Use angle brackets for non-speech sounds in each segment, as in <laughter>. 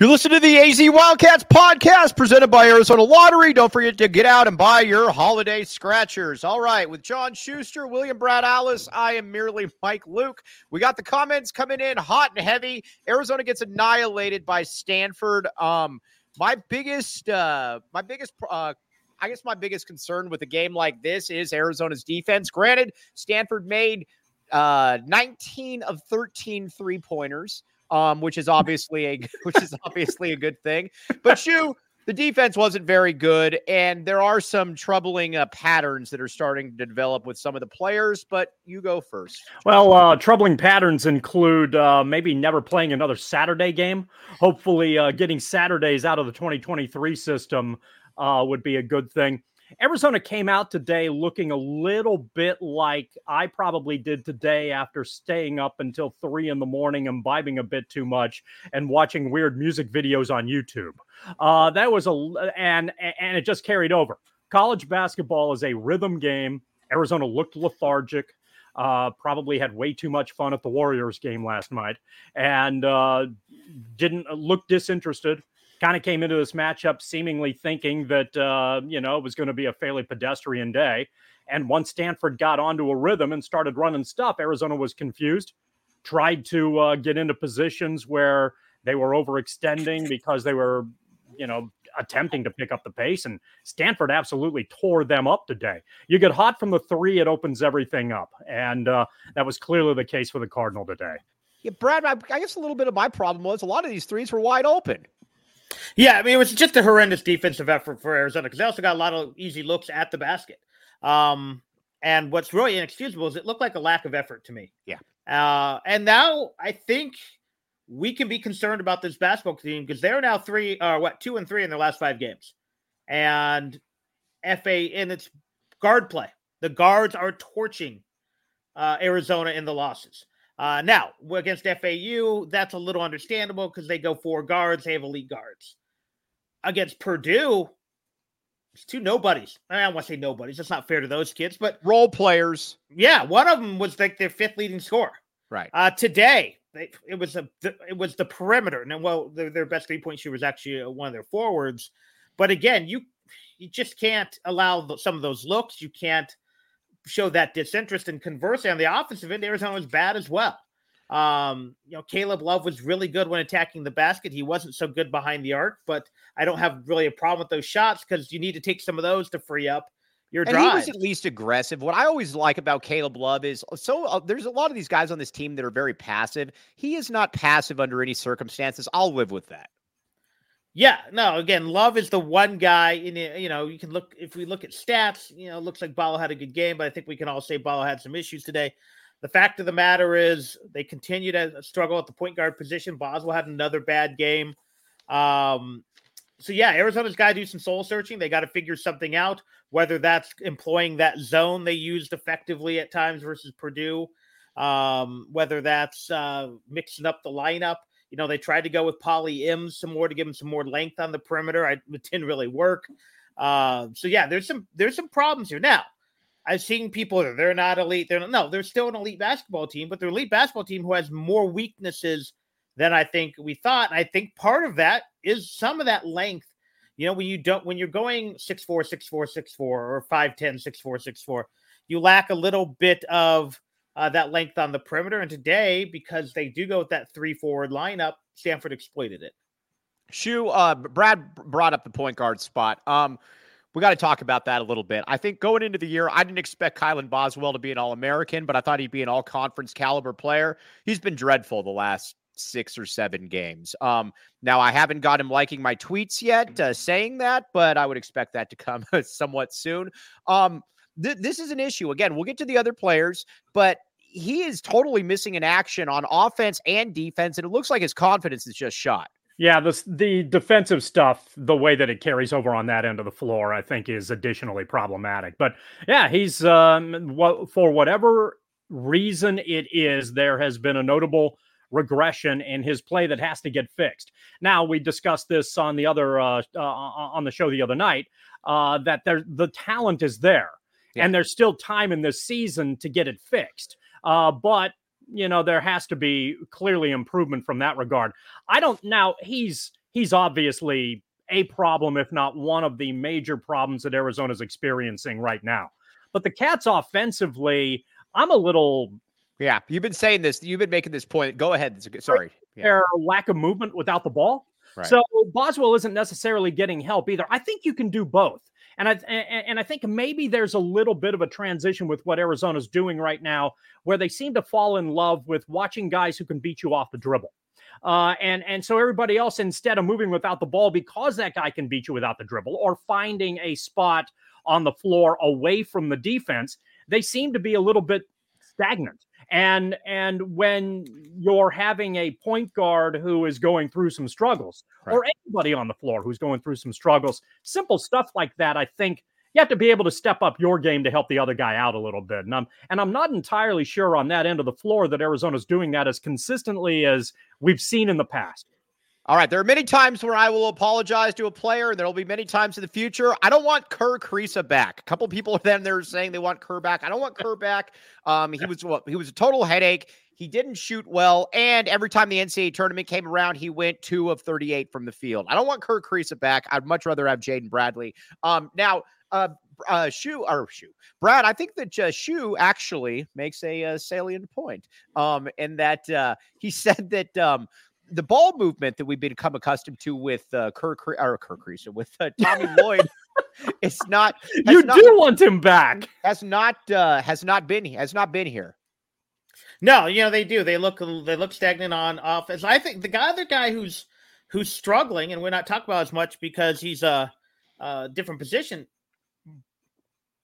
You're listening to the AZ Wildcats podcast presented by Arizona Lottery. Don't forget to get out and buy your holiday scratchers. All right, with John Schuster, William Brad Allis, I am merely Mike Luke. We got the comments coming in hot and heavy. Arizona gets annihilated by Stanford. Um, my biggest, uh, my biggest, uh, I guess my biggest concern with a game like this is Arizona's defense. Granted, Stanford made uh, 19 of 13 three pointers um, which is obviously a <laughs> which is obviously a good thing. But Shu, the defense wasn't very good, and there are some troubling uh, patterns that are starting to develop with some of the players. But you go first. Well, uh, troubling patterns include uh, maybe never playing another Saturday game. Hopefully, uh, getting Saturdays out of the 2023 system uh, would be a good thing. Arizona came out today looking a little bit like I probably did today after staying up until three in the morning, imbibing a bit too much, and watching weird music videos on YouTube. Uh, that was a and and it just carried over. College basketball is a rhythm game. Arizona looked lethargic. Uh, probably had way too much fun at the Warriors game last night and uh, didn't look disinterested kind of came into this matchup seemingly thinking that uh, you know it was going to be a fairly pedestrian day. And once Stanford got onto a rhythm and started running stuff, Arizona was confused, tried to uh, get into positions where they were overextending because they were, you know, attempting to pick up the pace. And Stanford absolutely tore them up today. You get hot from the three, it opens everything up. And uh, that was clearly the case for the Cardinal today. Yeah, Brad, I guess a little bit of my problem was a lot of these threes were wide open. Yeah, I mean, it was just a horrendous defensive effort for Arizona because they also got a lot of easy looks at the basket. Um, and what's really inexcusable is it looked like a lack of effort to me. Yeah. Uh, and now I think we can be concerned about this basketball team because they're now three, or uh, what, two and three in their last five games. And FA, and it's guard play. The guards are torching uh, Arizona in the losses. Uh, now, against FAU, that's a little understandable because they go four guards, they have elite guards. Against Purdue, it's two nobodies. I don't want to say nobodies. That's not fair to those kids, but role players. Yeah, one of them was like their fifth leading scorer. Right. Uh, today, they, it was a it was the perimeter, and well, their, their best three point shooter was actually uh, one of their forwards. But again, you you just can't allow the, some of those looks. You can't show that disinterest. And conversely, on the offensive end, Arizona was bad as well. Um, you know, Caleb Love was really good when attacking the basket. He wasn't so good behind the arc, but I don't have really a problem with those shots because you need to take some of those to free up your and drive. he was at least aggressive. What I always like about Caleb Love is so uh, there's a lot of these guys on this team that are very passive. He is not passive under any circumstances. I'll live with that. Yeah, no, again, Love is the one guy in. You know, you can look if we look at stats, you know, it looks like Ballo had a good game, but I think we can all say Ballo had some issues today. The fact of the matter is they continue to struggle at the point guard position. Boswell had another bad game. Um, so yeah, Arizona's got to do some soul searching. They got to figure something out, whether that's employing that zone they used effectively at times versus Purdue, um, whether that's uh, mixing up the lineup. You know, they tried to go with Paulius some more to give him some more length on the perimeter. I, it didn't really work. Uh, so yeah, there's some there's some problems here. Now, I've seen people they're not elite. They're no, they're still an elite basketball team, but they're elite basketball team who has more weaknesses than I think we thought. And I think part of that is some of that length. You know, when you don't when you're going six four, six four, six four, or five ten, six four, six four, you lack a little bit of uh, that length on the perimeter. And today, because they do go with that three forward lineup, Stanford exploited it. Shu, uh, Brad brought up the point guard spot. Um, we got to talk about that a little bit. I think going into the year, I didn't expect Kylan Boswell to be an All American, but I thought he'd be an All Conference caliber player. He's been dreadful the last six or seven games. Um, now I haven't got him liking my tweets yet, uh, saying that, but I would expect that to come <laughs> somewhat soon. Um, th- this is an issue. Again, we'll get to the other players, but he is totally missing in action on offense and defense, and it looks like his confidence is just shot. Yeah, the the defensive stuff, the way that it carries over on that end of the floor, I think is additionally problematic. But yeah, he's um, for whatever reason it is, there has been a notable regression in his play that has to get fixed. Now we discussed this on the other uh, uh, on the show the other night uh, that there the talent is there, yeah. and there's still time in this season to get it fixed. Uh, but you know there has to be clearly improvement from that regard. I don't now he's he's obviously a problem, if not one of the major problems that Arizona's experiencing right now. But the Cats offensively, I'm a little. Yeah, you've been saying this. You've been making this point. Go ahead. Sorry. Yeah. Their lack of movement without the ball. Right. So Boswell isn't necessarily getting help either. I think you can do both. And I and I think maybe there's a little bit of a transition with what Arizona's doing right now, where they seem to fall in love with watching guys who can beat you off the dribble. Uh, and and so everybody else, instead of moving without the ball because that guy can beat you without the dribble, or finding a spot on the floor away from the defense, they seem to be a little bit stagnant. And and when you're having a point guard who is going through some struggles, right. or anybody on the floor who's going through some struggles, simple stuff like that, I think you have to be able to step up your game to help the other guy out a little bit. And I'm and I'm not entirely sure on that end of the floor that Arizona's doing that as consistently as we've seen in the past. All right. There are many times where I will apologize to a player, and there will be many times in the future. I don't want Kerr Kriisa back. A couple people <laughs> then they're saying they want Kerr back. I don't want Kerr back. Um, he was he was a total headache. He didn't shoot well, and every time the NCAA tournament came around, he went two of 38 from the field. I don't want Kerr Kriisa back. I'd much rather have Jaden Bradley. Um, now, uh, uh, Shu or Shu, Brad, I think that uh, Shu actually makes a, a uh, salient point. Um, in that uh, he <laughs> said that um, the ball movement that we've become accustomed to with uh, Kirk or Kirk Kriisa with uh, Tommy Lloyd, <laughs> it's not. You not, do want him back. Has not uh, has not been has not been here. No, you know they do. They look they look stagnant on offense. I think the guy, other guy who's who's struggling, and we're not talking about as much because he's a, a different position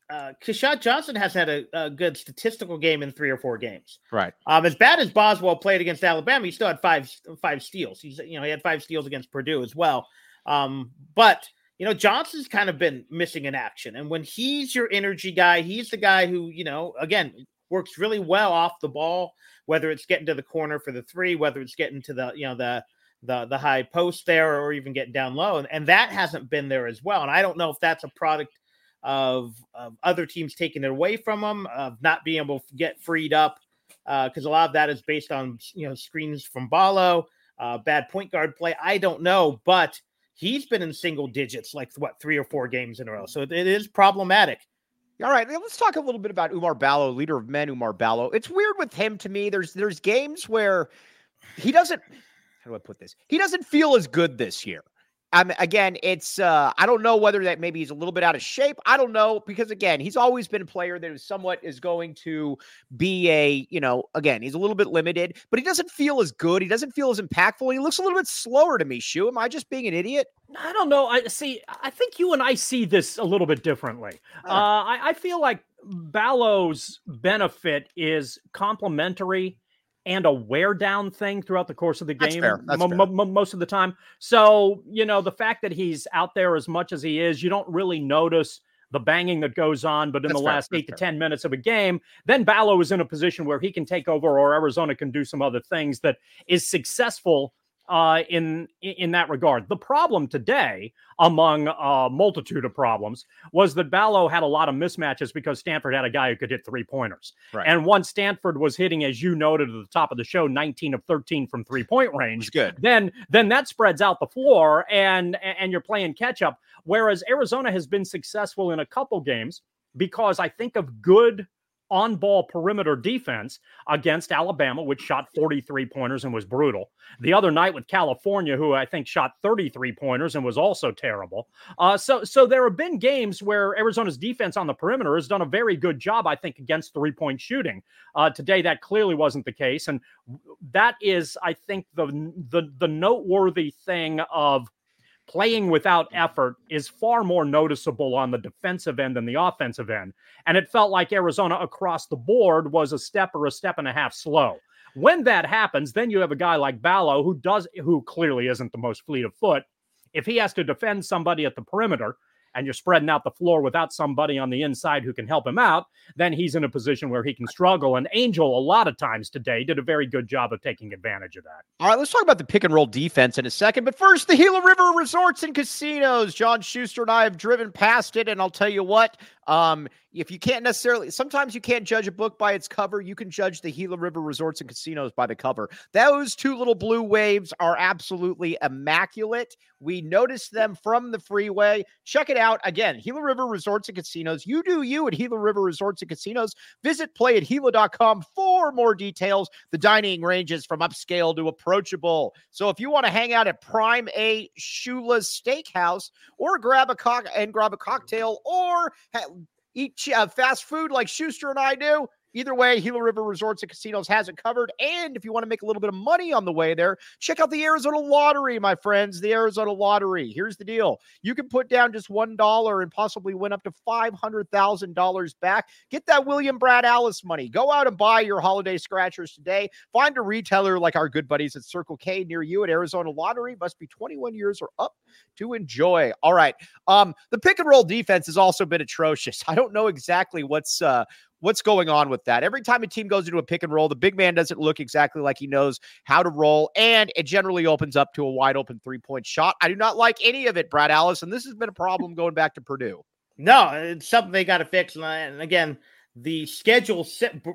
uh, Johnson has had a, a, good statistical game in three or four games. Right. Um, as bad as Boswell played against Alabama, he still had five five steals. He's you know he had five steals against Purdue as well. Um, but you know Johnson's kind of been missing in action, and when he's your energy guy, he's the guy who you know again works really well off the ball. Whether it's getting to the corner for the three, whether it's getting to the you know the the the high post there, or even getting down low, and, and that hasn't been there as well. And I don't know if that's a product of, of other teams taking it away from them, of not being able to get freed up, because uh, a lot of that is based on you know screens from Ballo, uh, bad point guard play. I don't know, but he's been in single digits like what three or four games in a row, so it, is problematic. All right, let's talk a little bit about Oumar Ballo, leader of men. Oumar Ballo. It's weird with him to me. There's there's games where he doesn't. How do I put this? He doesn't feel as good this year. I'm again, it's uh, I don't know whether that maybe he's a little bit out of shape. I don't know because again, he's always been a player that is somewhat is going to be a, you know, again, he's a little bit limited, but he doesn't feel as good. He doesn't feel as impactful. He looks a little bit slower to me, Shu. Am I just being an idiot? I don't know. I see I think you and I see this a little bit differently. Uh, I, I feel like Ballo's benefit is complementary and a wear down thing throughout the course of the game m- m- most of the time. So, you know, the fact that he's out there as much as he is, you don't really notice the banging that goes on. But in That's the fair. last That's eight fair. to 10 minutes of a game, then Ballo is in a position where he can take over or Arizona can do some other things that is successful uh, in in that regard. The problem today, among a multitude of problems, was that Ballo had a lot of mismatches because Stanford had a guy who could hit three pointers. Right. And once Stanford was hitting, as you noted at the top of the show, 19 of 13 from three point range. Good. Then then that spreads out the floor, and and you're playing catch up. Whereas Arizona has been successful in a couple games because I think of good on ball perimeter defense against Alabama, which shot 43 pointers and was brutal. The other night with California, who I think shot 33 pointers and was also terrible. Uh, so, so there have been games where Arizona's defense on the perimeter has done a very good job, I think, against three point shooting. Uh, today, that clearly wasn't the case, and that is, I think, the the the noteworthy thing of playing without mm. effort is far more noticeable on the defensive end than the offensive end. And it felt like Arizona across the board was a step or a step and a half slow. When that happens, then you have a guy like Ballo who does who clearly isn't the most fleet of foot. If he has to defend somebody at the perimeter, and you're spreading out the floor without somebody on the inside who can help him out, then he's in a position where he can struggle. And Angel, a lot of times today, did a very good job of taking advantage of that. All right, let's talk about the pick and roll defense in a second. But first, the Gila River Resorts and Casinos. John Schuster and I have driven past it, and I'll tell you what, Um, if you can't necessarily, sometimes you can't judge a book by its cover. You can judge the Gila River Resorts and Casinos by the cover. Those two little blue waves are absolutely immaculate. We noticed them from the freeway. Check it out again. Gila River Resorts and Casinos. You do you at Gila River Resorts and Casinos. Visit playatgila.com for more details. The dining ranges from upscale to approachable. So if you want to hang out at Prime A Shula's Steakhouse or grab a cock and grab a cocktail or ha- eat uh, fast food like Schuster and I do, Either way, Gila River Resorts and Casinos has it covered. And if you want to make a little bit of money on the way there, check out the Arizona Lottery, my friends. The Arizona Lottery. Here's the deal you can put down just $1 and possibly win up to $500,000 back. Get that William Brad Allis money. Go out and buy your holiday scratchers today. Find a retailer like our good buddies at Circle K near you at Arizona Lottery. Must be 21 years or up to enjoy. All right. Um, the pick and roll defense has also been atrocious. <laughs> I don't know exactly what's uh what's going on with that. Every time a team goes into a pick and roll, the big man doesn't look exactly like he knows how to roll, and it generally opens up to a wide open three point shot. I do not like any of it, Brad and this has been a problem going back to Purdue. No, it's something they got to fix. And again, the schedule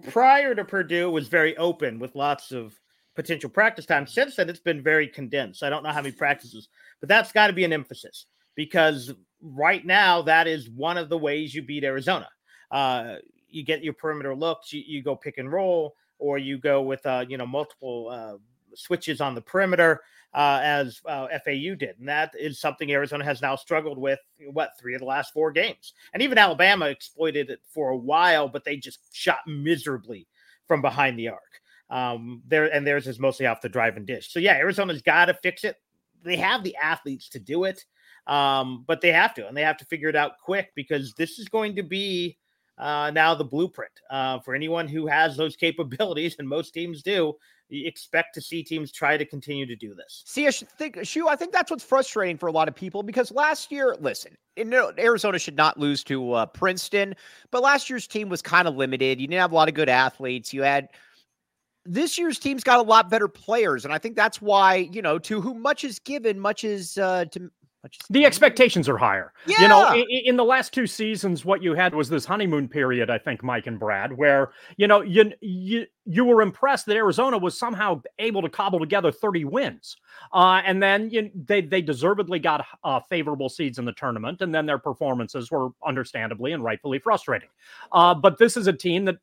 prior to Purdue was very open with lots of potential practice time. Since then, it's been very condensed. I don't know how many practices, but that's got to be an emphasis because right now that is one of the ways you beat Arizona. Uh, you get your perimeter looks, you, you go pick and roll, or you go with uh, you know multiple uh, switches on the perimeter uh, as uh, FAU did, and that is something Arizona has now struggled with. What three of the last four games, and even Alabama exploited it for a while, but they just shot miserably from behind the arc. Um, there and theirs is mostly off the drive and dish. So yeah, Arizona's got to fix it. They have the athletes to do it, um, but they have to, and they have to figure it out quick because this is going to be uh, now the blueprint uh, for anyone who has those <laughs> capabilities, and most teams do. Expect to see teams try to continue to do this. See, I think, Shu, I think that's what's frustrating for a lot of people because last year, listen, Arizona should not lose to uh, Princeton, but last year's team was kind of limited. You didn't have a lot of good athletes. You had this year's team's got a lot better players, and I think that's why you know to whom much is given, much is uh, to the expectations are higher. Yeah. You know, in, in, the last two seasons, what you had was this honeymoon period, I think, Mike and Brad, where, you know, you you you were impressed that Arizona was somehow able to cobble together 30 wins. Uh, and then you, they they deservedly got uh, favorable seeds in the tournament, and then their performances were understandably and rightfully frustrating. Uh, but this is a team that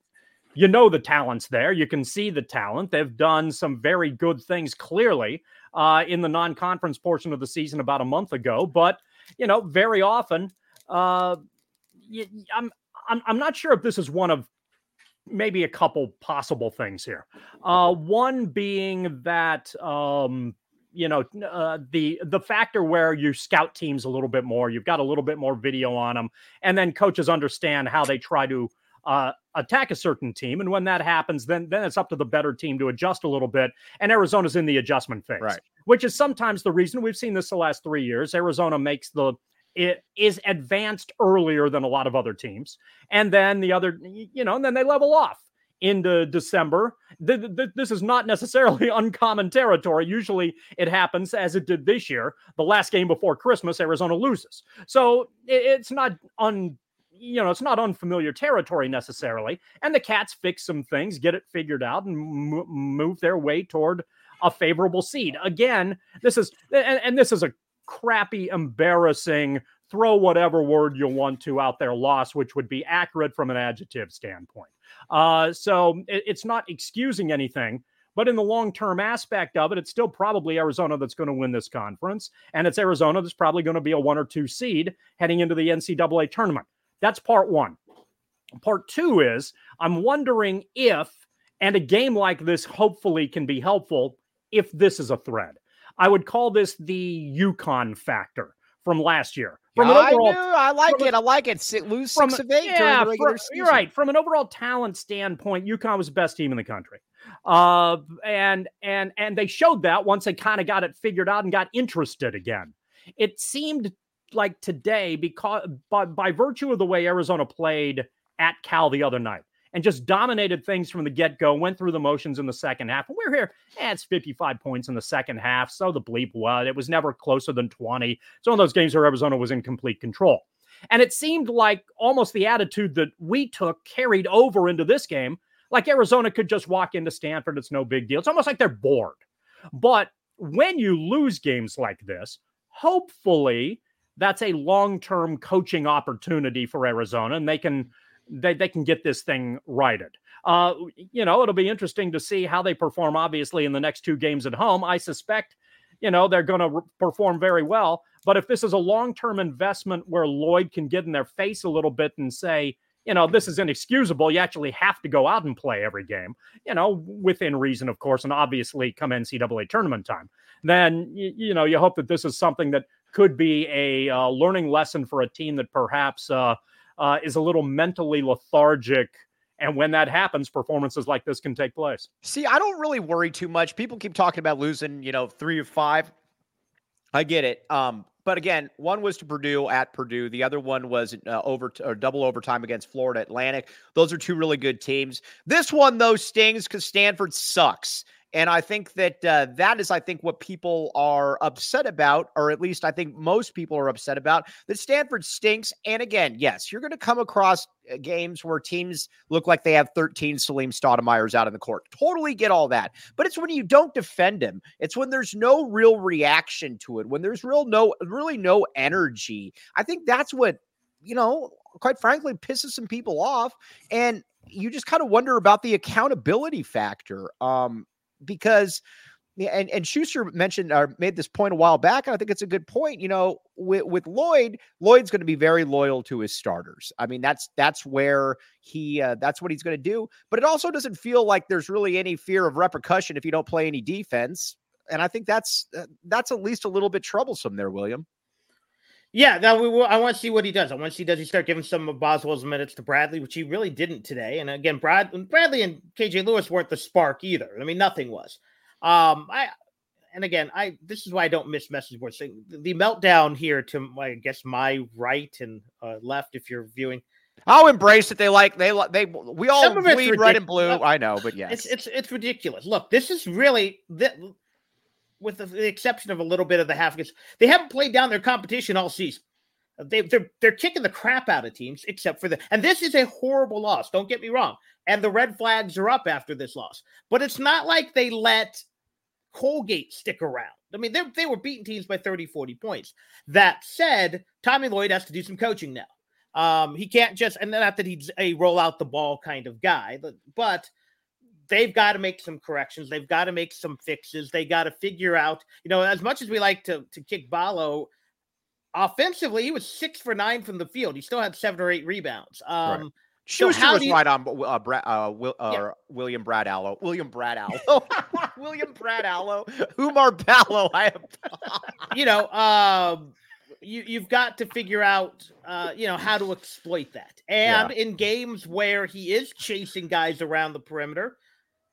you know the talent's there. You can see the talent. They've done some very good things clearly uh, in the non-conference portion of the season about a month ago. But you know, very often, uh, I'm I'm I'm not sure if this is one of maybe a couple possible things here. Uh, one being that um, you know uh, the the factor where you scout teams a little bit more, you've got a little bit more video on them, and then coaches understand how they try to uh, attack a certain team. And when that happens, then then it's up to the better team to adjust a little bit. And Arizona's in the adjustment phase, right. which is sometimes the reason we've seen this the last three years. Arizona makes the it is advanced earlier than a lot of other teams, and then the other, you know, and then they level off into December. This is not <laughs> necessarily uncommon territory. Usually it happens as it did this year. The last game before Christmas, Arizona loses. So it's not un you know, it's not unfamiliar territory necessarily. And the Cats fix some things, get it figured out, and m- move their way toward a favorable seed. Again, this is and, and this is a crappy, embarrassing, throw whatever word you want to out there loss, which would be accurate from an adjective standpoint. Uh, so it, it's not excusing anything. But in the long term aspect of it, it's still probably Arizona that's going to win this conference. And it's Arizona that's probably going to be a one or two seed heading into the NCAA tournament. That's part one. Part two is I'm wondering if, and a game like this hopefully can be helpful if this is a thread. I would call this the UConn factor from last year. From an overall, I, knew, I like it. I like it. Sit, lose from, six of eight. Yeah, for, you're right. From an overall talent standpoint, UConn was the best team in the country, uh, and and and they showed that once they kind of got it figured out and got interested again. It seemed like today because by, by virtue of the way Arizona played at Cal the other night and just dominated things from the get go, went through the motions in the second half. And we're here, eh, it's 55 points in the second half. So the bleep was, it was never closer than 20. It's one of those games where Arizona was in complete control. And it seemed like almost the attitude that we took carried over into this game. Like Arizona could just walk into Stanford, it's no big deal. It's almost like they're bored. But when you lose games like this, hopefully that's a long-term coaching opportunity for Arizona and they can they, they can get this thing righted. Uh, you know, it'll be interesting to see how they perform, obviously, in the next two games at home. I suspect, you know, they're going to re- perform very well. But if this is a long term investment where Lloyd can get in their face a little bit and say, you know, this is inexcusable. You actually have to go out and play every game, you know, within reason, of course, and obviously come NCAA tournament time. Then, you, you know, you hope that this is something that could be a uh, learning lesson for a team that perhaps uh, uh, is a little mentally lethargic. And when that happens, performances like this can take place. See, I don't really worry too much. People keep talking about losing, you know, three or five. I get it. Um, but again, one was to Purdue at Purdue. The other one was uh, over or double overtime against Florida Atlantic. Those are two really good teams. This one though stings because Stanford sucks. And I think that uh, that is, I think, what people are upset about, or at least I think most people are upset about, that Stanford stinks. And again, yes, you're going to come across uh, games where teams look like they have 13 Salim Stoudemire's out in the court. Totally get all that. But it's when you don't defend him. It's when there's no real reaction to it, when there's real no really no energy. I think that's what, you know, quite frankly, pisses some people off. And you just kind of wonder about the accountability factor. Um, because and, and Schuster mentioned or made this point a while back, and I think it's a good point. You know, with, with Lloyd, Lloyd's going to be very loyal to his starters. I mean, that's that's where he uh, that's what he's going to do. But it also doesn't feel like there's really any fear of repercussion if you don't play any defense. And I think that's uh, that's at least a little bit troublesome there, William. Yeah, now we will, I want to see what he does. I want to see does he start giving some of Boswell's minutes to Bradley, which he really didn't today. And again, Brad Bradley and KJ Lewis weren't the spark either. I mean, nothing was. Um, I and again, I this is why I don't miss message boards. The meltdown here to I guess my right and uh, left, if you're viewing. I'll embrace it. They like they like they we all bleed red and blue. I know, but yes, it's it's it's ridiculous. Look, this is really with the, exception of a little bit of the half because they haven't played down their competition all season. They, they're they're kicking the crap out of teams, except for the and this is a horrible loss. Don't get me wrong. And the red flags are up after this loss, but it's not like they let Colgate stick around. I mean, they, they were beating teams by 30, 40 points. That said, Tommy Lloyd has to do some coaching now. Um, he can't just, and not that he's a roll out the ball kind of guy, but, but they've got to make some corrections. They've got to make some fixes. They got to figure out, you know, as much as we like to to kick Ballo, offensively, he was six for nine from the field. He still had seven or eight rebounds. Um, right. Schuster so was you, right on uh, Brad, uh, Will, uh, yeah. William Brad Allo. William Brad Allo. <laughs> <laughs> William Brad Allo. Oumar Ballo. I have. <laughs> you know, um, you you've got to figure out, uh, you know, how to exploit that. And yeah. in games where he is chasing guys around the perimeter,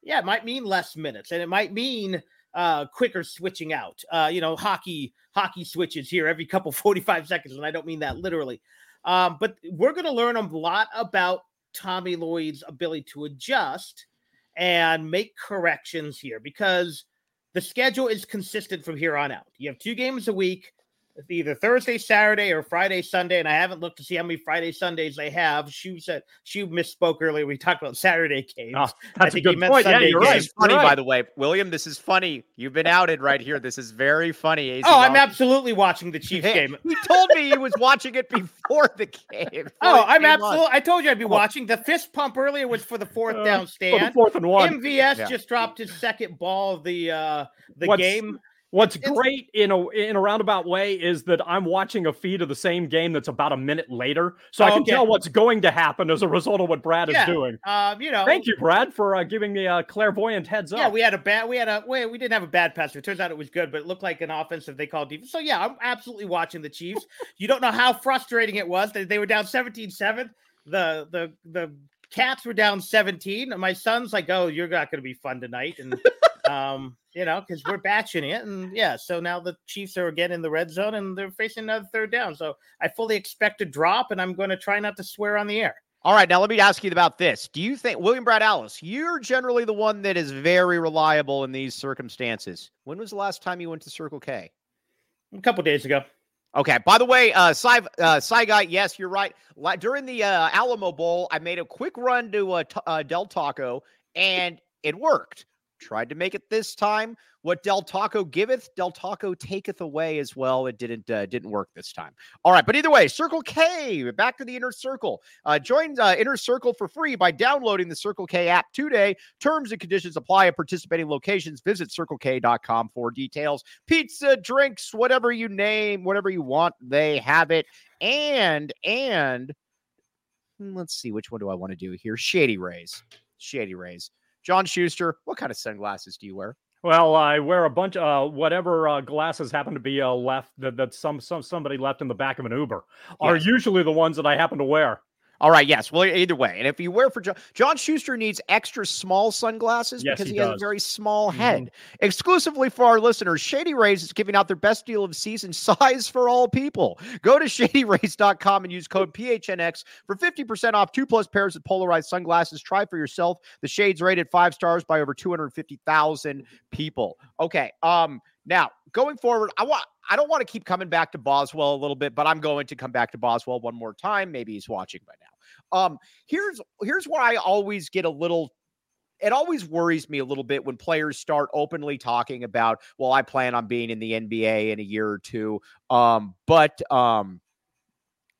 yeah, it might mean less minutes, and it might mean uh, quicker switching out. Uh, you know, hockey hockey switches here every couple <laughs> 45 seconds, and I don't mean that literally. Um, but we're going to learn a lot about Tommy Lloyd's ability to adjust and make corrections here because the schedule is consistent from here on out. You have two games a week either Thursday, Saturday, or Friday, Sunday. And I haven't looked to see how many Friday, Sundays they have. She said she misspoke earlier. We talked about Saturday games. Oh, that's a good point. Sunday yeah, you're right. funny, right. by the way, William. This is funny. You've been outed right here. This is very funny. oh, I'm absolutely watching the Chiefs game. He told me he was watching it before the game. <laughs> oh, I'm absolutely. I told you I'd be watching. The fist pump earlier was for the fourth uh, down stand. fourth and one. MVS yeah. just dropped his second ball of the uh the What's, game. What's great in a in a roundabout way is that I'm watching a feed of the same game that's about a minute later, so I can okay. tell what's going to happen as a result of what Brad yeah. is doing. Um, you know, thank you, Brad, for uh, giving me a clairvoyant heads up. Yeah, we had a bad, we had a, we, we didn't have a bad pass. It turns out it was good, but it looked like an offensive they called defense. So yeah, I'm absolutely watching the Chiefs. you don't know how frustrating it was. They, they were down 17-7. The the the Cats were down 17. My son's like, "Oh, you're not going to be fun tonight," and um you know, because we're batching it. And yeah, so now the Chiefs are again in the red zone and they're facing another third down. So I fully expect a drop, and I'm going to try not to swear on the air. All right, now let me ask you about this. Do you think William Brad Allis, you're generally the one that is very reliable in these circumstances? When was the last time you went to Circle K? A couple days ago. Okay. By the way, uh, Cy, uh, Cy guy, yes, you're right. During the uh, Alamo Bowl, I made a quick run to uh, t- uh, Del Taco, and it worked. Tried to make it this time. What Del Taco giveth, Del Taco taketh away as well. It didn't uh, didn't work this time. All right, but either way, Circle K, back to the Inner Circle. Uh, join uh, Inner Circle for free by downloading the Circle K app today. Terms and conditions apply at participating locations. Visit circlek.com for details. Pizza, drinks, whatever you name, whatever you want, they have it. And and hmm, let's see, which one do I want to do here? Shady Rays. Shady Rays. John Schuster, what kind of sunglasses do you wear? Well, I wear a bunch of uh, whatever uh, glasses happen to be uh, left that, that some some somebody left in the back of an Uber are usually the ones that I happen to wear. All right, yes. Well, either way, and if you wear for John, John Schuster needs extra small sunglasses Yes, because he he, has a very small Mhm. head. Exclusively for our listeners, Shady Rays is giving out their best deal of season <laughs> size for all people. Go to shadyrays.com and use code PHNX for 50% off two plus pairs of polarized sunglasses. Try for yourself. The shades rated five stars by over 250,000 people. Okay. Um, now going forward, I want I don't want to keep coming back to Boswell a little bit, but I'm going to come back to Boswell one more time. Maybe he's watching by now. Um, here's here's where I always get a little it always worries me a little bit when players start openly talking about, well, I plan on being in the NBA in a year or two. Um, but um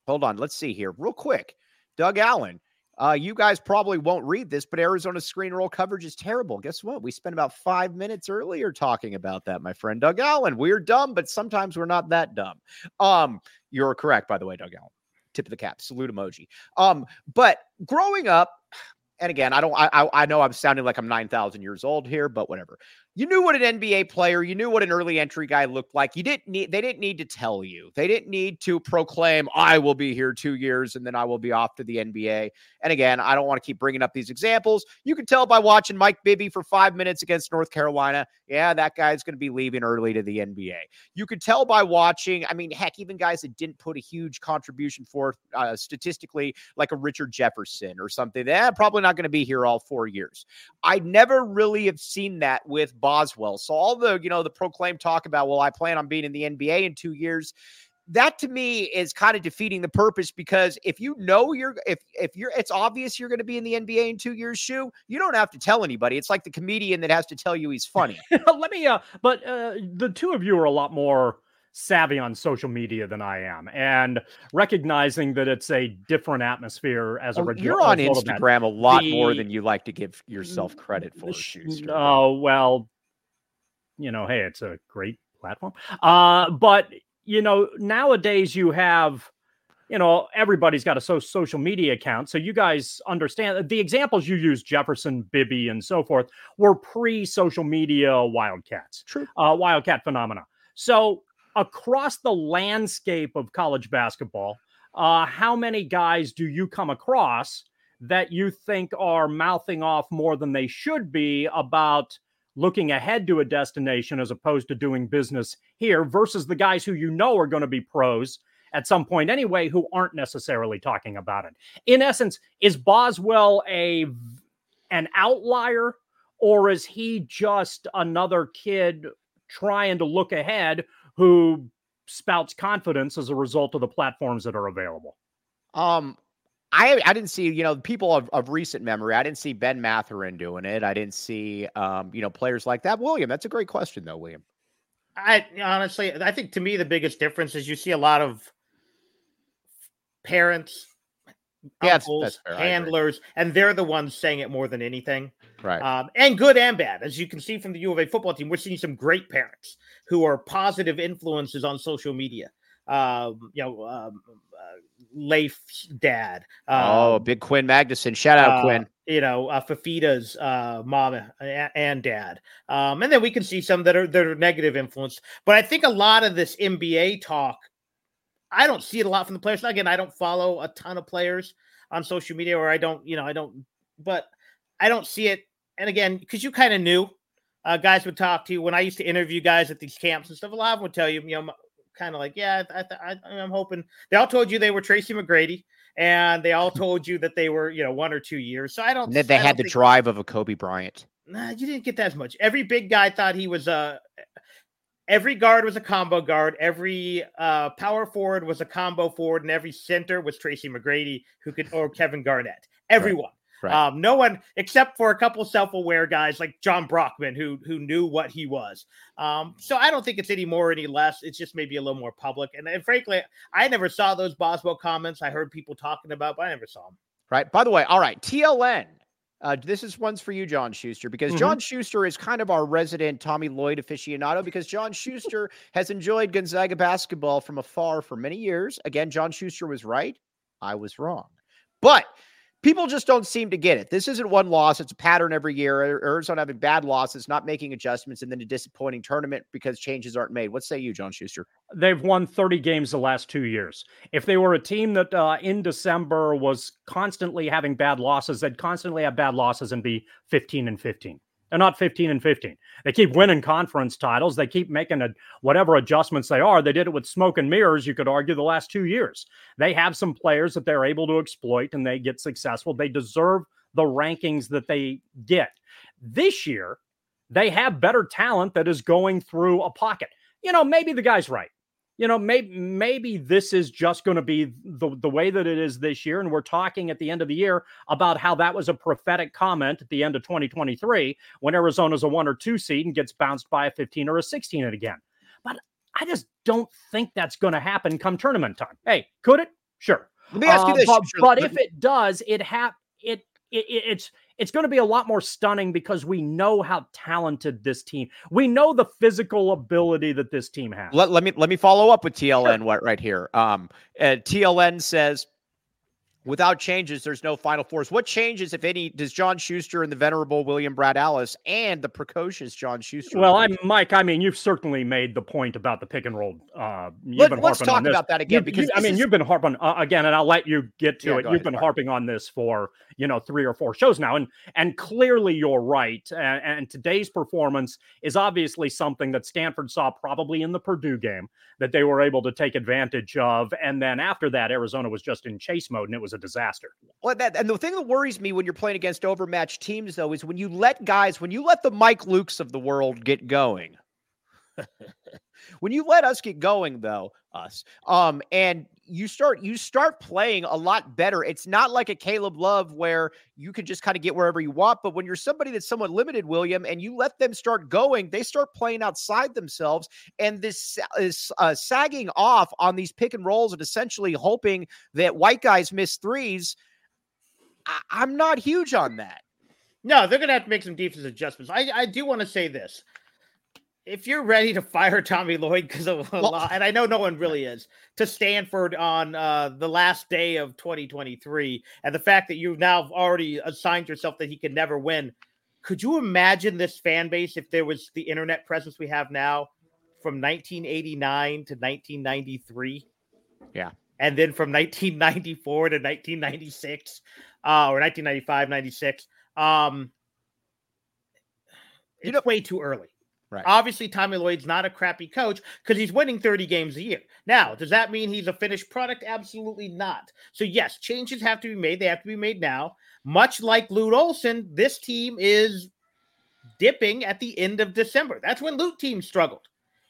hold on, let's see here real quick. Doug Allen, uh, you guys probably won't read this, but Arizona screen roll coverage is terrible. Guess what? We spent about five minutes earlier talking about that, my friend Doug Allen. We're dumb, but sometimes we're not that dumb. Um, you're correct, by the way, Doug Allen. Tip of the cap, salute emoji. Um, but growing up, and again, I don't, I, I, I know I'm sounding like I'm nine thousand years old here, but whatever. You knew what an NBA player, you knew what an early entry guy looked like. You didn't need, they didn't need to tell you. They didn't need to proclaim, I will be here two years and then I will be off to the NBA. And again, I don't want to keep bringing up these examples. You can tell by watching Mike Bibby for five minutes against North Carolina. Yeah, that guy's going to be leaving early to the NBA. You could tell by watching, I mean, heck, even guys that didn't put a huge contribution forth uh, statistically, like a Richard Jefferson or something, they're probably not going to be here all four years. I never really have seen that with Boswell. So all the, you know, the proclaimed talk about, well, I plan on being in the NBA in two years. That to me is kind of defeating the purpose because if you know you're if if you're it's obvious you're going to be in the NBA in two years, shoe, you don't have to tell anybody. It's like the comedian that has to tell you he's funny. <laughs> Let me, uh, but uh, the two of you are a lot more savvy on social media than I am, and recognizing that it's a different atmosphere as a Oh, result. you're on. Instagram a lot more than you like to give yourself credit for. Schuster. Oh well, you know, hey, it's a great platform. Uh, but you know, nowadays you have, you know, everybody's got a so- social media account, so you guys understand the examples you use, Jefferson, Bibby, and so forth, were pre-social media Wildcats, True. uh, Wildcat phenomena. So across the landscape of college basketball, uh, how many guys do you come across? that you think are mouthing off more than they should be about looking ahead to a destination as opposed to doing business here versus the guys who you know are going to be pros at some point anyway who aren't necessarily talking about it. In essence, is Boswell a an outlier or is he just another kid trying to look ahead who spouts confidence as a result of the platforms that are available? Um, I I didn't see you know people of, of recent memory. I didn't see Ben Mathurin doing it. I didn't see um you know players like that. William, that's a great question though, William. I honestly, I think to me the biggest difference is you see a lot of parents, Yeah, uncles, that's fair. Handlers, and they're the ones saying it more than anything. Right. Um, and good and bad, as you can see from the U of A football team, we're seeing some great parents who are positive influences on social media. Um, you know, um, uh, Leif's dad. oh, um, big Quinn Magnuson. Shout out uh, Quinn. you know, uh, Fifita's uh, mom a- and dad, um, and then we can see some that are that are negative influence. But I think a lot of this NBA talk, I don't see it a lot from the players. Again, I don't follow a ton of players on social media, or I don't, you know, I don't, but I don't see it. And again, because you kind of knew, uh, guys would talk to you when I used to interview guys at these camps and stuff. A lot of them would tell you, you know, kind of like, yeah, I, I, I, I'm hoping. They all told you they were Tracy McGrady and they all told you that they were, you know, one or two years. So I don't. And then they I had the drive of a Kobe Bryant. Nah, you didn't get that as much. Every big guy thought he was uh every guard was a combo guard, every uh, power forward was a combo forward, and every center was Tracy McGrady, who could or Kevin Garnett. Everyone. Right. Um, no one except for a couple self-aware guys like Jon Brockman, who who knew what he was. Um, so I don't think it's any more, any less. It's just maybe a little more public. And, and frankly, I never saw those Boswell comments. I heard people talking about, but I never saw them. Right. By the way, all right, TLN. Uh, this is one's for you, John Schuster, because Mhm. John Schuster is kind of our resident Tommy Lloyd aficionado because John <laughs> Schuster has enjoyed Gonzaga basketball from afar for many years. Again, John Schuster was right. I was wrong. But people just don't seem to get it. This isn't one loss, it's a pattern every year. Arizona having bad losses, not making adjustments, and then a disappointing tournament because changes aren't made. What say you, John Schuster? They've won 30 games the last two years. If they were a team that uh, in December was constantly having bad losses, they'd constantly have bad losses and be 15 and 15. They're not 15 and 15. They keep winning conference titles. They keep making a, whatever adjustments they are. They did it with smoke and mirrors, you could argue, the last two years. They have some players that they're able to exploit and they get successful. They deserve the rankings that they get. This year, they have better talent that is going through a pocket. You know, maybe the guy's right. You know, maybe maybe this is just going to be the, the way that it is this year. And we're talking at the end of the year about how that was a prophetic comment at the end of 2023 when Arizona's a one or two seed and gets bounced by a 15 or a 16 and again. But I just don't think that's going to happen come tournament time. Hey, could it? Sure. Let me ask you Uh, this. but, Schuster. but if it does, it hap it, it, it it's it's going to be a lot more stunning because we know how talented this team. We know the physical ability that this team has. let, let me let me follow up with TLN what right here. Um, uh, TLN says without changes, there's no final fours. What changes, if any, does John Schuster and the venerable William Brad Allis and the precocious John Schuster? well. I'm Mike. I mean, you've certainly made the point about the pick and roll. Uh, you've Let, been us harping talk on this. about that again You- because you- I mean, is- you've been harping uh, again, and I'll let you get to Yeah, it. You've ahead, been harping on this for you know three or four shows now, and and clearly you're right. And, and today's performance is obviously something that Stanford saw probably in the Purdue game that they were able to take advantage of, and then after that, Arizona was just in chase mode, and it was a disaster. Well, that and the thing that worries me when you're playing against overmatched teams, though, is when you let guys, when you let the Mike Lukes of the world get going. <laughs> when you let us get going, though, us, um, and you start you start playing a lot better. It's not like a Caleb Love where you can just kind of get wherever you want. But when you're somebody that's somewhat limited, William, and you let them start going, they start playing outside themselves, and this is uh, sagging off on these pick and rolls and essentially hoping that white guys miss threes. I, I'm not huge on that. No, they're going to have to make some defensive adjustments. I, I do want to say this. If you're ready to fire Tommy Lloyd because of a Well- lot, and I know no one really is, to Stanford on uh, the last day of 2023, and the fact that you've now already assigned yourself that he can never win, could you imagine this fan base if there was the internet presence we have now from 1989 to 1993? Yeah. And then from 1994 to 1996, uh, or 1995, 96. Um, You it's know- way too early. Right. Obviously, Tommy Lloyd's not a crappy coach because he's winning 30 games a year. Now, does that mean he's a finished product? Absolutely not. So, yes, changes have to be made. They have to be made now. Much like Lute Olson, this team is dipping at the end of December. That's when Lute teams struggled.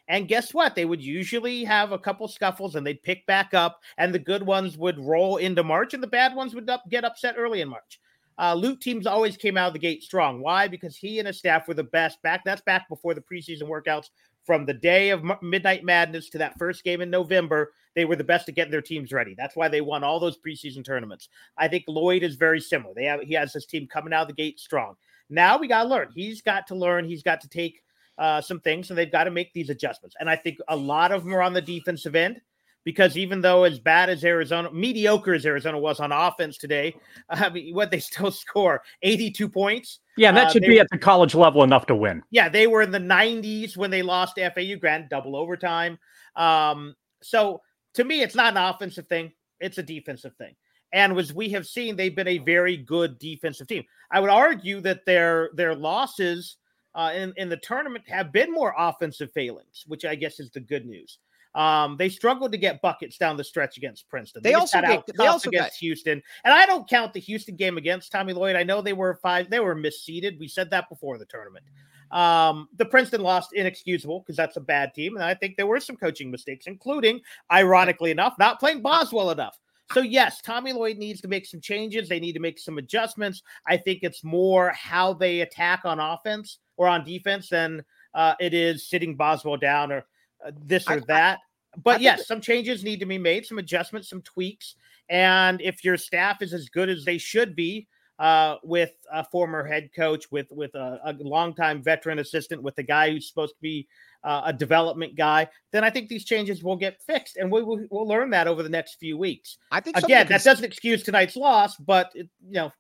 And guess what? They would usually have a couple scuffles and they'd pick back up, and the good ones would roll into March, and the bad ones would up, get upset early in March. Uh, teams always came out of the gate strong. Why? Because he and his staff were the best. Back that's back before the preseason workouts. From the day of Midnight Madness to that first game in November, they were the best at getting their teams ready. That's why they won all those preseason tournaments. I think Lloyd is very similar. They have he has his team coming out of the gate strong. Now we got to learn. He's got to learn. He's got to take uh, some things, and they've got to make these adjustments. And I think a lot of them are on the defensive end because even though as bad as Arizona, mediocre as Arizona was on offense today, <laughs> I mean, what they still score 82 points. Yeah, that Uh, should be at the college level enough to win. Yeah, they were in the 90s when they lost FAU Grand double overtime. Um, so to me, it's not an offensive thing, it's a defensive thing. And as we have seen, they've been a very good defensive team. I would argue that their their losses uh, in, in the tournament have been more offensive failings, which I guess is the good news. Um, they struggled to get buckets down the stretch against Princeton. They, they also got get, they also against got, Houston, and I don't count the Houston game against Tommy Lloyd. I know they were five, they were misseeded. We said that before the tournament. Um, the Princeton lost inexcusable because that's a bad team, and I think there were some coaching mistakes, including, ironically enough, not playing Boswell enough. So yes, Tommy Lloyd needs to make some changes. They need to make some adjustments. I think it's more how they attack on offense or on defense than uh, it is sitting Boswell down or uh, this or I, that. But yes, some changes need to be made, some adjustments, some tweaks. And if your staff is as good as they should be, uh, with a former head coach, with with a, a longtime veteran assistant, with a guy who's supposed to be uh, a development guy, then I think these changes will get fixed, and we will we'll learn that over the next few weeks. I think again that doesn't excuse tonight's loss, but it, you know,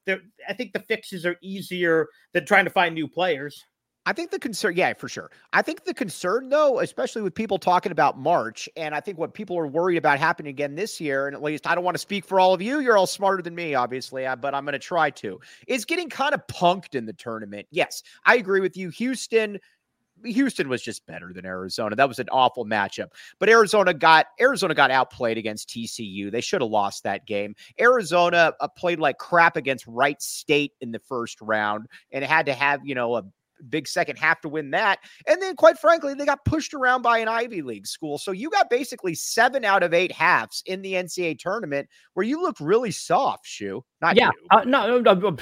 I think the fixes are easier than trying to find new players. I think the concern, yeah, for sure. I think the concern, though, especially with people talking about March, and I think what people are worried about happening again this year, and at least I don't want to speak for all of you. You're all smarter than me, obviously, uh, but I'm going to try to. Is getting kind of punked in the tournament. Yes, I agree with you. Houston. Houston was just better than Arizona. That was an awful matchup. But Arizona got Arizona got outplayed against TCU. They should have lost that game. Arizona uh, played like crap against Wright State in the first round and had to have, you know, a big second half to win that. And then, quite frankly, they got pushed around by an Ivy League school. So you got basically seven out of eight halves in the NCAA tournament where you look really soft, Shu. Not yeah, uh, no, no,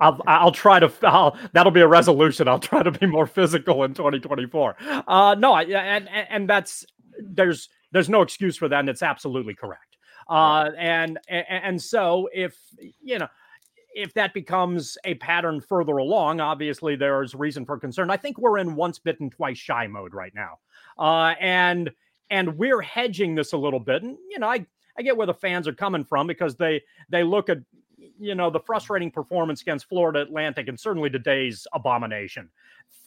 I'll, I'll try to. I'll, that'll be a resolution. I'll try to be more physical in 2024. Uh, no, I, and and that's there's there's no excuse for that, and it's absolutely correct. Uh, and, and and so if you know if that becomes a pattern further along, obviously there's reason for concern. I think we're in once bitten, twice shy mode right now, uh, and and we're hedging this a little bit. And you know, I I get where the fans are coming from because they they look at you know the frustrating performance against Florida Atlantic and certainly today's abomination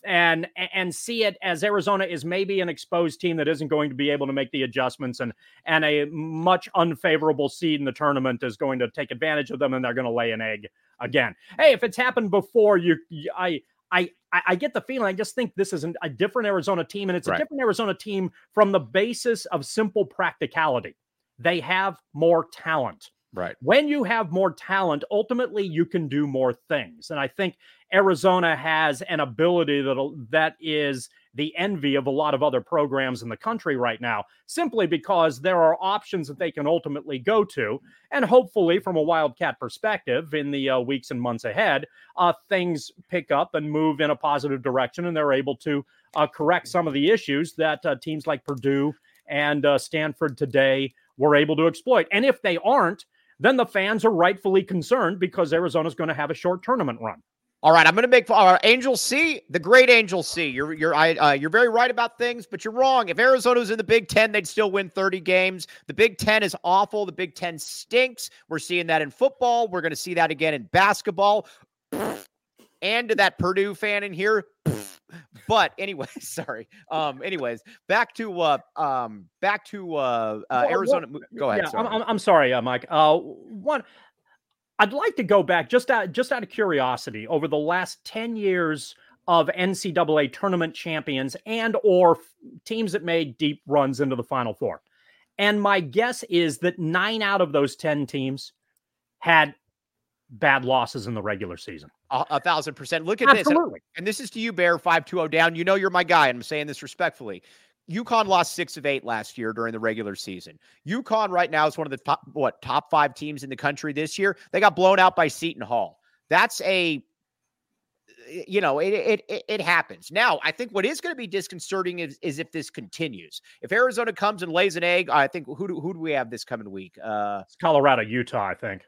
and and see it as Arizona is maybe an exposed team that isn't going to be able to make the adjustments and and a much unfavorable seed in the tournament is going to take advantage of them and they're going to lay an egg again. Hey, if it's happened before, you, I I I get the feeling. I just think this is an, a different Arizona team, and it's right. a different Arizona team from the basis of simple practicality. They have more talent. Right. When you have more talent, ultimately you can do more things. And I think Arizona has an ability that that is the envy of a lot of other programs in the country right now, simply because there are options that they can ultimately go to. And hopefully, from a Wildcat perspective, in the uh, weeks and months ahead, uh, things pick up and move in a positive direction, and they're able to uh, correct some of the issues that uh, teams like Purdue and uh, Stanford today were able to exploit. And if they aren't, then the fans are rightfully concerned because Arizona's going to have a short tournament run. All right, I'm going to make uh, Angel C, the great Angel C. You're you're I, uh, you're very right about things, but you're wrong. If Arizona was in the Big Ten, they'd still win 30 games. The Big Ten is awful. The Big Ten stinks. We're seeing that in football. We're going to see that again in basketball. And to that Purdue fan in here, but anyway, <laughs> sorry. Um, anyways, back to uh, um, back to uh, uh Arizona. Well, Go ahead. Yeah, sorry. I'm, I'm sorry, uh, Mike. Uh, one, I'd like to go back just out just out of curiosity over the last ten years of NCAA tournament champions and or teams that made deep runs into the Final Four. And my guess is that nine out of those ten teams had bad losses in the regular season. A, a thousand percent. Look at Absolutely. this. And, and, this is to you, Bear, 520 down. You know you're my guy. And I'm saying this respectfully. UConn lost six of eight last year during the regular season. UConn right now is one of the top, what, top five teams in the country this year. They got blown out by Seton Hall. That's a you know, it, it it happens. Now, I think what is going to be disconcerting is, is if this continues. If Arizona comes and lays an egg, I think who do, who do we have this coming week? Uh, it's Colorado, Utah, I think.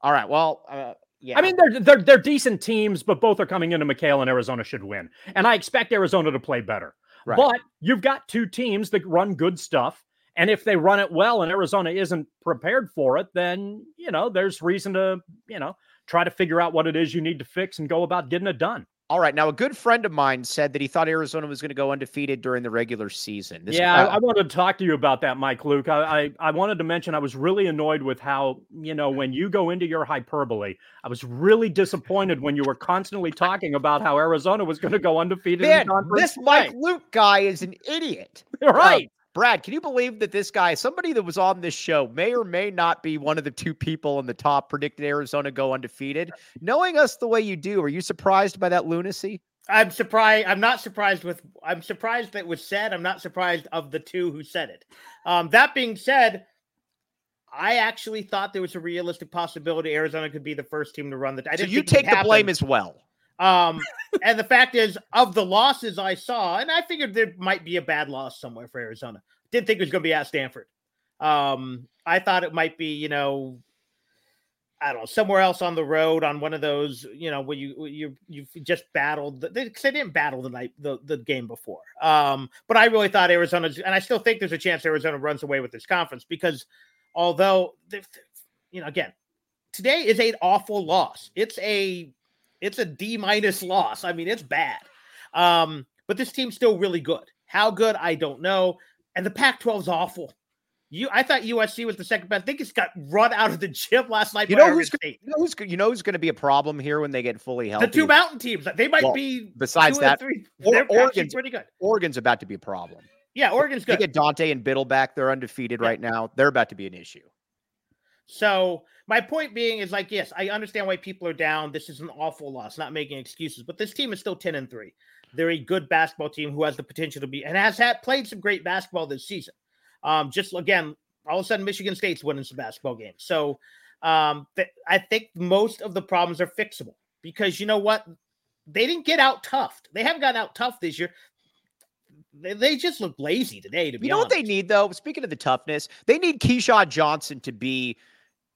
All right. Well, uh, yeah. I mean, they're they're they're decent teams, but both are coming into McKale, and Arizona should win. And I expect Arizona to play better. Right. But you've got two teams that run good stuff. And if they run it well and Arizona isn't prepared for it, then, you know, there's reason to, you know, try to figure out what it is you need to fix and go about getting it done. All right. Now, a good friend of mine said that he thought Arizona was going to go undefeated during the regular season. This, yeah, uh, I, I, wanted to talk to you about that, Mike Luke. I, I, I, wanted to mention I was really annoyed with how, you know, when you go into your hyperbole, I was really disappointed when you were constantly talking about how Arizona was going to go undefeated. Man, this Mike Luke guy is an idiot. <laughs> right. Brad, can you believe that this guy, somebody that was on this show, may or may not be one of the two people in the top predicted Arizona go undefeated? Knowing us the way you do, are you surprised by that lunacy? I'm surprised. I'm not surprised with. I'm surprised that it was said. I'm not surprised of the two who said it. Um, that being said, I actually thought there was a realistic possibility Arizona could be the first team to run the. I So you take the blame as well. Um, and the fact is, of the losses I saw, and I figured there might be a bad loss somewhere for Arizona. Didn't think it was going to be at Stanford. Um, I thought it might be, you know, I don't know, somewhere else on the road on one of those, you know, where you you you just battled. the- they didn't battle the night the, the game before. Um, but I really thought Arizona, and I still think there's a chance Arizona runs away with this conference because although, you know, again, today is an awful loss. It's a it's a D minus loss. I mean, it's bad. Um, but this team's still really good. How good, I don't know. And the Pac-12 is awful. You, I thought USC was the second best. I think it's got run out of the gym last night. You know who's State. You know who's you know who's going to be a problem here when they get fully healthy. the two mountain teams. They might Well, be besides two of the that, three. Or- Oregon's- pretty good. Oregon's about to be a problem. Yeah, Oregon's good. They get Dante and Bittle back. They're undefeated Yeah. right now. They're about to be an issue. So my point being is like, yes, I understand why people are down. This is an awful loss, not making excuses, but this team is still 10 and 3. They're a good basketball team who has the potential to be and has had played some great basketball this season. Um, just again, all of a sudden Michigan State's winning some basketball games. So um, th- I think most of the problems are fixable because you know what? They didn't get out tough. They haven't gotten out tough this year. They, they just look lazy today, to be You know what they need though? Speaking of the toughness, they need Keshad Johnson to be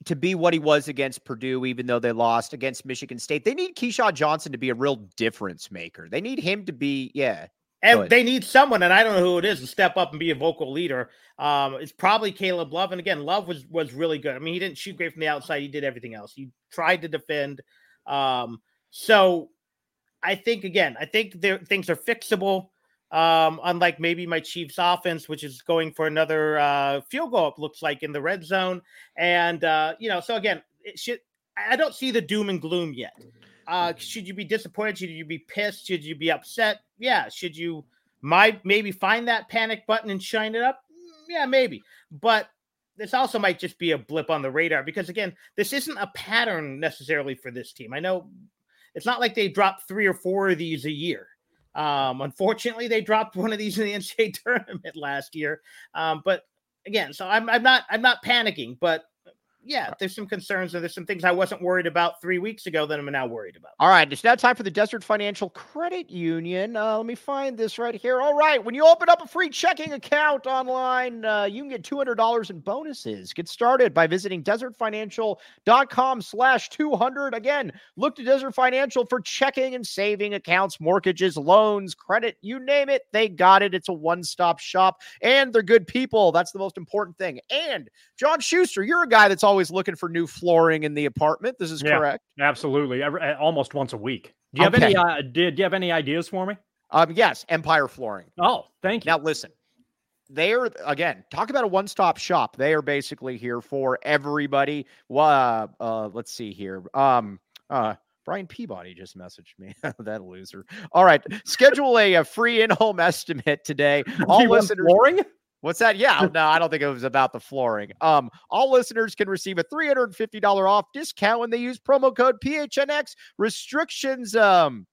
to be what he was against Purdue, even though they lost against Michigan State. They need Keshad Johnson to be a real difference maker. They need him to be, yeah. And they need someone, and I don't know who it is, to step up and be a vocal leader. Um, it's probably Caleb Love. And again, Love was was really good. I mean, he didn't shoot great from the outside. He did everything else. He tried to defend. Um, so I think again, I think there things are fixable. Um, unlike maybe my Chiefs offense, which is going for another uh, field goal, it looks like in the red zone. And uh, you know, so again, it should I don't see the doom and gloom yet. Uh, should you be disappointed? Should you be pissed? Should you be upset? Yeah. Should you might maybe find that panic button and shine it up? Mm, Yeah, maybe. But this also might just be a blip on the radar because again, this isn't a pattern necessarily for this team. I know it's not like they drop three or four of these a year. Um, unfortunately, they dropped one of these in the <laughs> NCAA tournament last year. Um, but again, so I'm I'm not I'm not panicking, but yeah, there's some concerns and there's some things I wasn't worried about three weeks ago that I'm now worried about. All right, it's now time for the Desert Financial Credit Union. Uh, let me find this right here. All right, when you open up a free checking account online, uh, you can get $200 in bonuses. Get started by visiting desertfinancial.com slash 200. Again, look to Desert Financial for checking and saving accounts, mortgages, loans, credit, you name it, they got it. It's a one-stop shop, and they're good people. That's the most important thing. And John Schuster, you're a guy that's always looking for new flooring in the apartment. This is Yeah. correct. Absolutely, Every, almost once a week. Do you have any? Uh, did do you have any ideas for me? Um, yes, Empire Flooring. Oh, thank you. Now listen, they're again talk about a one-stop shop. They are basically here for everybody. Uh, uh, let's see here. Um, uh, Brian Peabody just messaged me. <laughs> that loser. All right, schedule a, a free in-home <laughs> estimate today. <laughs> All listeners. flooring? What's that? Yeah, <laughs> no, I don't think it was about the flooring. Um, all listeners can receive a three hundred and fifty dollar off discount when they use promo code PHNX. Restrictions um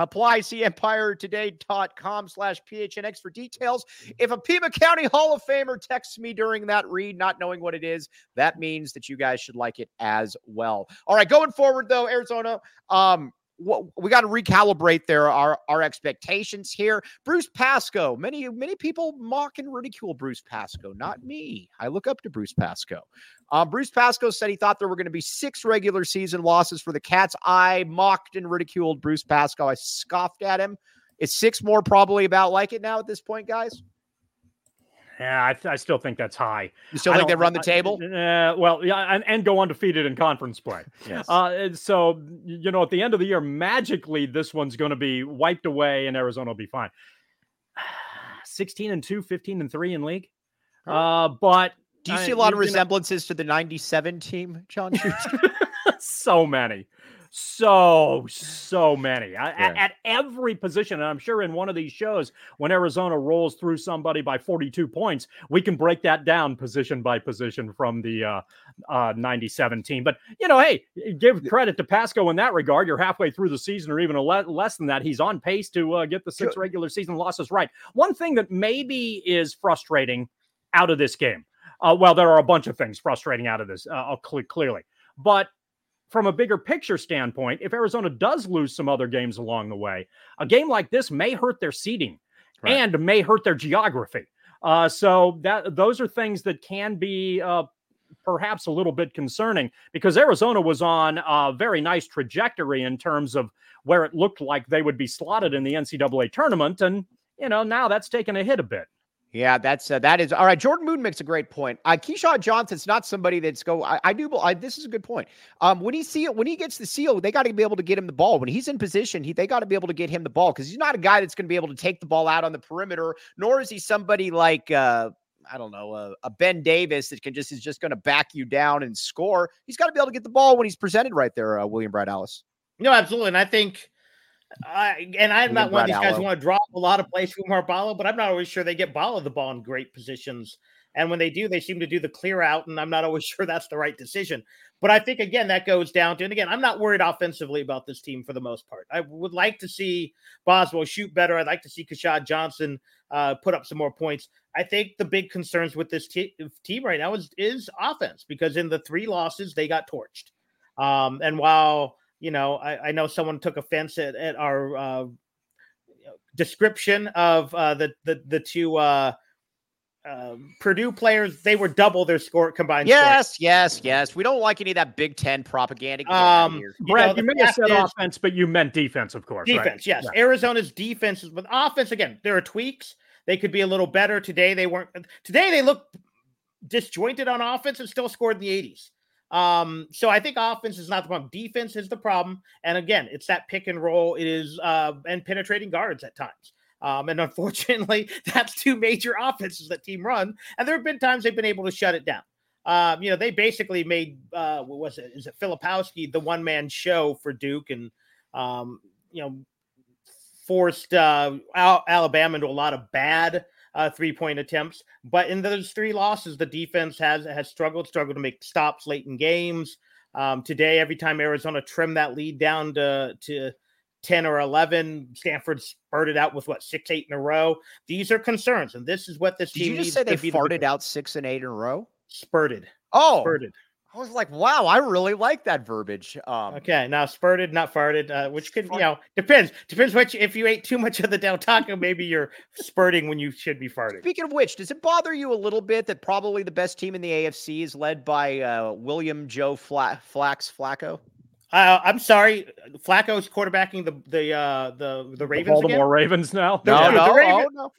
apply. See EmpireToday.com slash PHNX for details. If a Pima County Hall of Famer texts me during that read, not knowing what it is, that means that you guys should like it as well. All right, going forward though, Arizona. Um, we got to recalibrate there our our expectations here. Bruce Pascoe, many many people mock and ridicule Bruce Pascoe, not me. I look up to Bruce Pascoe. Um, Bruce Pascoe said he thought there were going to be six regular season losses for the Cats. I mocked and ridiculed Bruce Pascoe. I scoffed at him. Is six more probably about like it now at this point, guys? Yeah, I, th- I still think that's high. You still I think they run the I- table? Uh, well, yeah, and, and go undefeated in conference play. Yes. Uh, so you know, at the end of the year, magically, this one's going to be wiped away, and Arizona will be fine. <sighs> 16 and 2, 15 and 3 in league. Uh, but Do you see a lot of know- resemblances to the 97 team, John <laughs> so many, so so many. Yeah. at, at, every position and i'm sure in one of these shows when arizona rolls through somebody by 42 points we can break that down position by position from the uh, uh 97 team. But you know hey give credit to pascoe in that regard. You're halfway through the season or even a le- less than that he's on pace to uh, get the six regular season losses right. One thing that maybe is frustrating out of this game uh, well there are a bunch of things frustrating out of this uh, cl- clearly. But from a bigger picture standpoint, if Arizona does lose some other games along the way, a game like this may hurt their seeding right. and may hurt their geography. Uh, so that those are things that can be uh, perhaps a little bit concerning because Arizona was on a very nice trajectory in terms of where it looked like they would be slotted in the NCAA tournament, and you know now that's taken a hit a bit. Yeah, that's uh, that is all right. Jordan Moon makes a great point. Uh, Keshad Johnson's not somebody that's go. I, I do. I, this is a good point. Um, when he see it, when he gets the seal, they got to be able to get him the ball. When he's in position, he they got to be able to get him the ball because he's not a guy that's going to be able to take the ball out on the perimeter. Nor is he somebody like uh, I don't know a, a Ben Davis that can just is just going to back you down and score. He's got to be able to get the ball when he's presented right there. Uh, William Brad Allis. No, absolutely, and I think I, and I'm not one of these guys who want to drop a lot of plays from Ballo, but I'm not always sure they get Ballo the ball in great positions. And when they do, they seem to do the clear out, and I'm not always <laughs> sure that's the right decision. But I think again that goes down to, and again, I'm not worried offensively about this team for the most part. I would like to see Boswell shoot better. I'd like to see Keshad Johnson uh, put up some more points. I think the big concerns with this t- team right now is is offense because in the three losses they got torched. Um, and while you know, I, I know someone took offense at, at our uh, description of uh, the the the two uh, uh, Purdue players. They were double their score combined. Yes, score. yes, yes. We don't like any of that Big Ten propaganda. Um, here. Brad, you, know, you may have said offense, but you meant defense, of course. Defense, right? yes. Yeah. Arizona's defense is with offense. Again, there are tweaks. They could be a little better today. They weren't. Today they look disjointed on offense and still scored in the 80s. Um, so I think offense is not the problem. Defense is the problem. And again, it's that pick and roll. It is uh and penetrating guards at times. Um, and <laughs> unfortunately, that's two major offenses that team run. And there have been times they've been able to shut it down. Um, you know, they basically made uh what was it? Is it Filipowski the one man show for Duke and um, you know, forced uh Alabama into a lot of bad uh, three point attempts. But in those three losses, the defense has has struggled, struggled to make stops late in games. Um, today, every time Arizona trimmed that lead down to to 10 or 11, Stanford spurted out with what six, eight in a row. These are concerns, and this is what this Did team. Did you just say they farted out six and eight in a row? Spurted. Oh, spurted. I was like, wow, I really like that verbiage. Um, okay, now spurted, not farted, uh, which could, you know, depends. Depends what you, if you ate too much of the Del Taco, maybe you're spurting when you should be farting. Speaking of which, does it bother you a little bit that probably the best team in the AFC is led by uh, William Joe Fla- Flax Flacco? Uh, I'm sorry, Flacco's quarterbacking the the uh, the the Ravens. The Baltimore again? Ravens now. No, no, oh, no.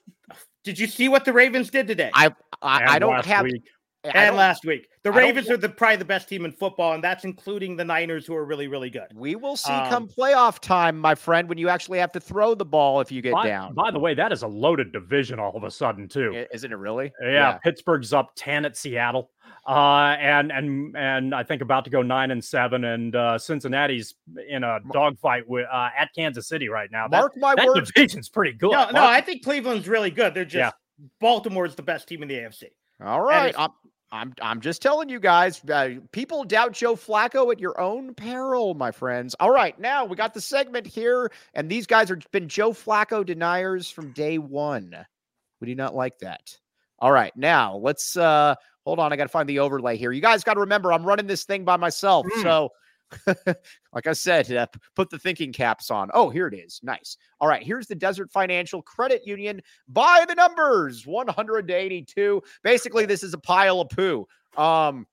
Did you see what the Ravens did today? I I, I don't have. Week and last week. The Ravens are the probably the best team in football, and that's including the Niners, who are really, really good. We will see um, come playoff time, my friend, when you actually have to throw the ball if you get by, down. By the way, that is a loaded division all of a sudden, too. Isn't it really? Yeah, yeah. Pittsburgh's up 10 at Seattle. Uh, and and and I think about to go nine and seven, and uh, Cincinnati's in a dogfight with uh, at Kansas City right now. Mark that, my that words. division's pretty good. No, Mark. no, I think Cleveland's really good. They're just yeah. Baltimore's the best team in the AFC. All right, I'm I'm just telling you guys, uh, people doubt Joe Flacco at your own peril, my friends. All right, now we got the segment here, and these guys have been Joe Flacco deniers from day one. We do not like that. All right, now let's uh hold on. I got to find the overlay here. You guys got to remember, I'm running this thing by myself, mm. so <laughs> like I said, uh, put the thinking caps on. Oh, here it is. Nice. All right. Here's the Desert Financial Credit Union by the numbers 182. Basically, this is a pile of poo. Um,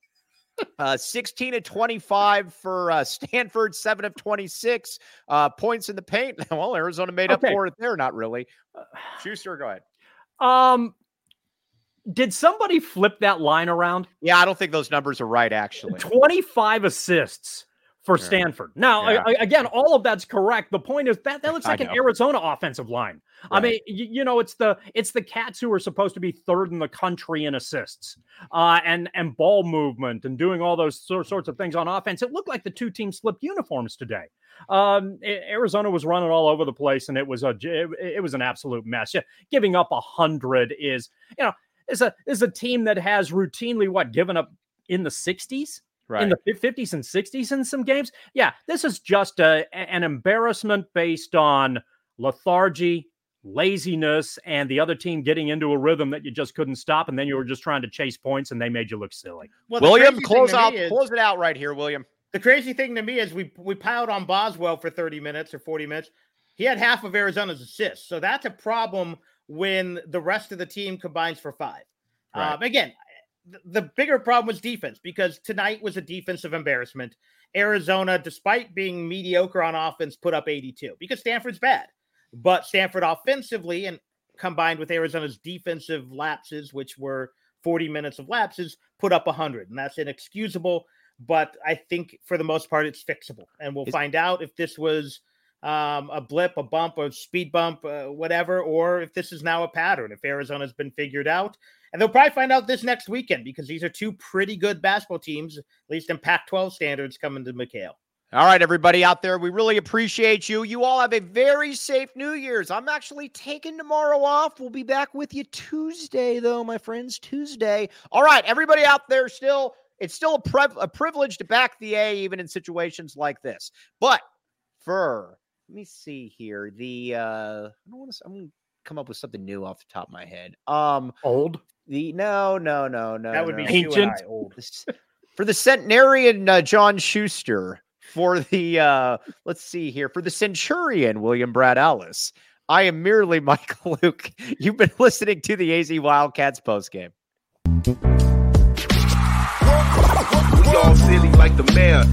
uh, 16 of 25 for uh, Stanford, 7 of 26 uh, points in the paint. <laughs> well, Arizona made okay. up for it there. Not really. Uh, Schuster, go ahead. Um, did somebody flip that line around? Yeah, I don't think those numbers are right, actually. 25 assists for Stanford. Now, Yeah. I- I- again, all of that's correct. The point is that that looks like an. Arizona offensive line. I mean, you, you know, it's the it's the Cats who are supposed to be third in the country in assists, uh, and and ball movement and doing all those sor- sorts of things on offense. It looked like the two teams slipped uniforms today. Um, A- Arizona was running all over the place, and it was a it, it was an absolute mess. Yeah, giving up a hundred is you know is a is a team that has routinely what given up in the sixties Right. in the 50s and 60s in some games. Yeah, this is just a, an embarrassment based on lethargy, laziness, and the other team getting into a rhythm that you just couldn't stop. And then you were just trying to chase points and they made you look silly. Well, William, close out, is- close it out right here, William. The crazy thing to me is we we piled on Boswell for 30 minutes or 40 minutes. He had half of Arizona's assists. So that's a problem when the rest of the team combines for five. Right. Um, again, th- the bigger problem was defense because tonight was a defensive embarrassment. Arizona, despite being mediocre on offense, put up 82 because Stanford's bad. But Stanford offensively and combined with Arizona's defensive lapses, which were 40 minutes of lapses, put up 100. And that's inexcusable. But I think for the most part, it's fixable. And we'll find out if this was um, a blip, a bump, a speed bump, uh, whatever, or if this is now a pattern, if Arizona's been figured out. And they'll probably find out this next weekend because these are two pretty good basketball teams, at least in Pac 12 standards, coming to McKale. All right, everybody out there, we really appreciate you. You all have a very safe New Year's. I'm actually taking tomorrow off. We'll be back with you Tuesday, though, my friends. Tuesday. All right, everybody out there, still, it's still a, priv- a privilege to back the A, even in situations like this. But for, let me see here. The, uh, I don't want to, I'm going to come up with something new off the top of my head. Um, Old. the, no, no, no, no. that would no. be Ancient. I, old. For the centenarian uh, John Schuster, for the uh, let's see here, for the centurion William Brad Allis. I am merely <laughs> Michael Luke. You've been listening to the AZ Wildcats postgame. We all silly like the mayor.